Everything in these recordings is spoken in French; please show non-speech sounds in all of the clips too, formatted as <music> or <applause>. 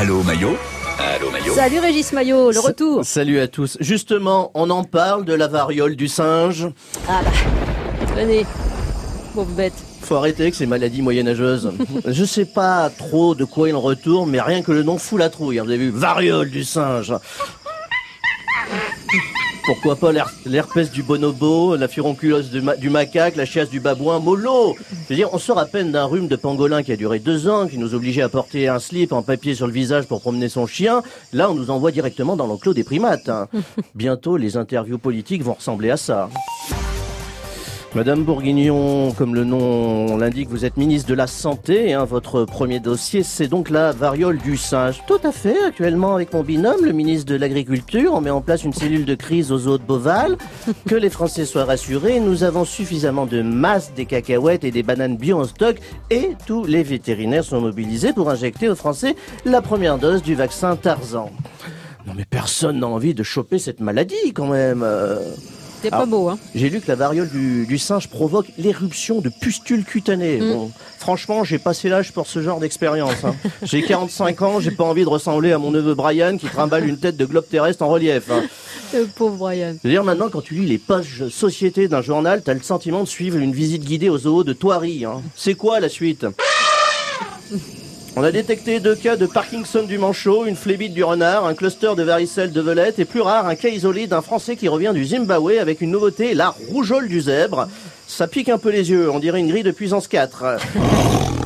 Allô Maillot Allô Maillot Salut Régis Maillot, le retour. Salut à tous. Justement, on en parle de la variole du singe. Ah bah, venez, pauvre bête. Faut arrêter avec ces maladies moyenâgeuses. <laughs> Je sais pas trop de quoi il retourne, mais rien que le nom fout la trouille. hein. Vous avez vu, variole du singe. Pourquoi pas l'her- l'herpès du bonobo, la furonculose du, ma- du macaque, la chiasse du babouin, mollo Je veux dire, on sort à peine d'un rhume de pangolin qui a duré deux ans, qui nous obligeait à porter un slip en papier sur le visage pour promener son chien. Là, on nous envoie directement dans l'enclos des primates. hein. <laughs> Bientôt, les interviews politiques vont ressembler à ça. Madame Bourguignon, comme le nom l'indique, vous êtes ministre de la Santé. hein, votre premier dossier, c'est donc la variole du singe. Tout à fait. Actuellement, avec mon binôme, le ministre de l'Agriculture, on met en place une cellule de crise aux eaux de Beauval. Que les Français soient rassurés, nous avons suffisamment de masse des cacahuètes et des bananes bio en stock et tous les vétérinaires sont mobilisés pour injecter aux Français la première dose du vaccin Tarzan. Non mais personne n'a envie de choper cette maladie quand même. euh. C'est pas beau, hein. J'ai lu que la variole du, du singe provoque l'éruption de pustules cutanées. Bon, franchement, j'ai passé l'âge pour ce genre d'expérience. hein. <laughs> J'ai 45 ans, j'ai pas envie de ressembler à mon neveu Brian qui trimballe une tête de globe terrestre en relief. hein. <laughs> Le pauvre Brian. Je veux dire, maintenant, quand tu lis les pages société d'un journal, t'as le sentiment de suivre une visite guidée au zoo de Thoiry. hein. C'est quoi la suite? <laughs> on a détecté deux cas de Parkinson du manchot, une flébite du renard, un cluster de varicelle de velette et plus rare, un cas isolé d'un Français qui revient du Zimbabwe avec une nouveauté, la rougeole du zèbre. Ça pique un peu les yeux, on dirait une grille de puissance 4. <laughs>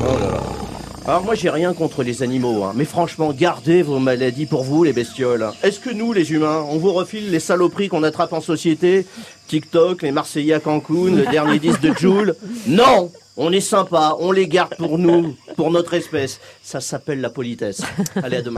Oh là là. Alors moi j'ai rien contre les animaux, hein, mais franchement gardez vos maladies pour vous les bestioles. Est-ce que nous les humains, on vous refile les saloperies qu'on attrape en société? TikTok, les Marseillais à Cancun, le dernier disque de Joule? Non On est sympa, on les garde pour nous, pour notre espèce. Ça s'appelle la politesse. Allez à demain.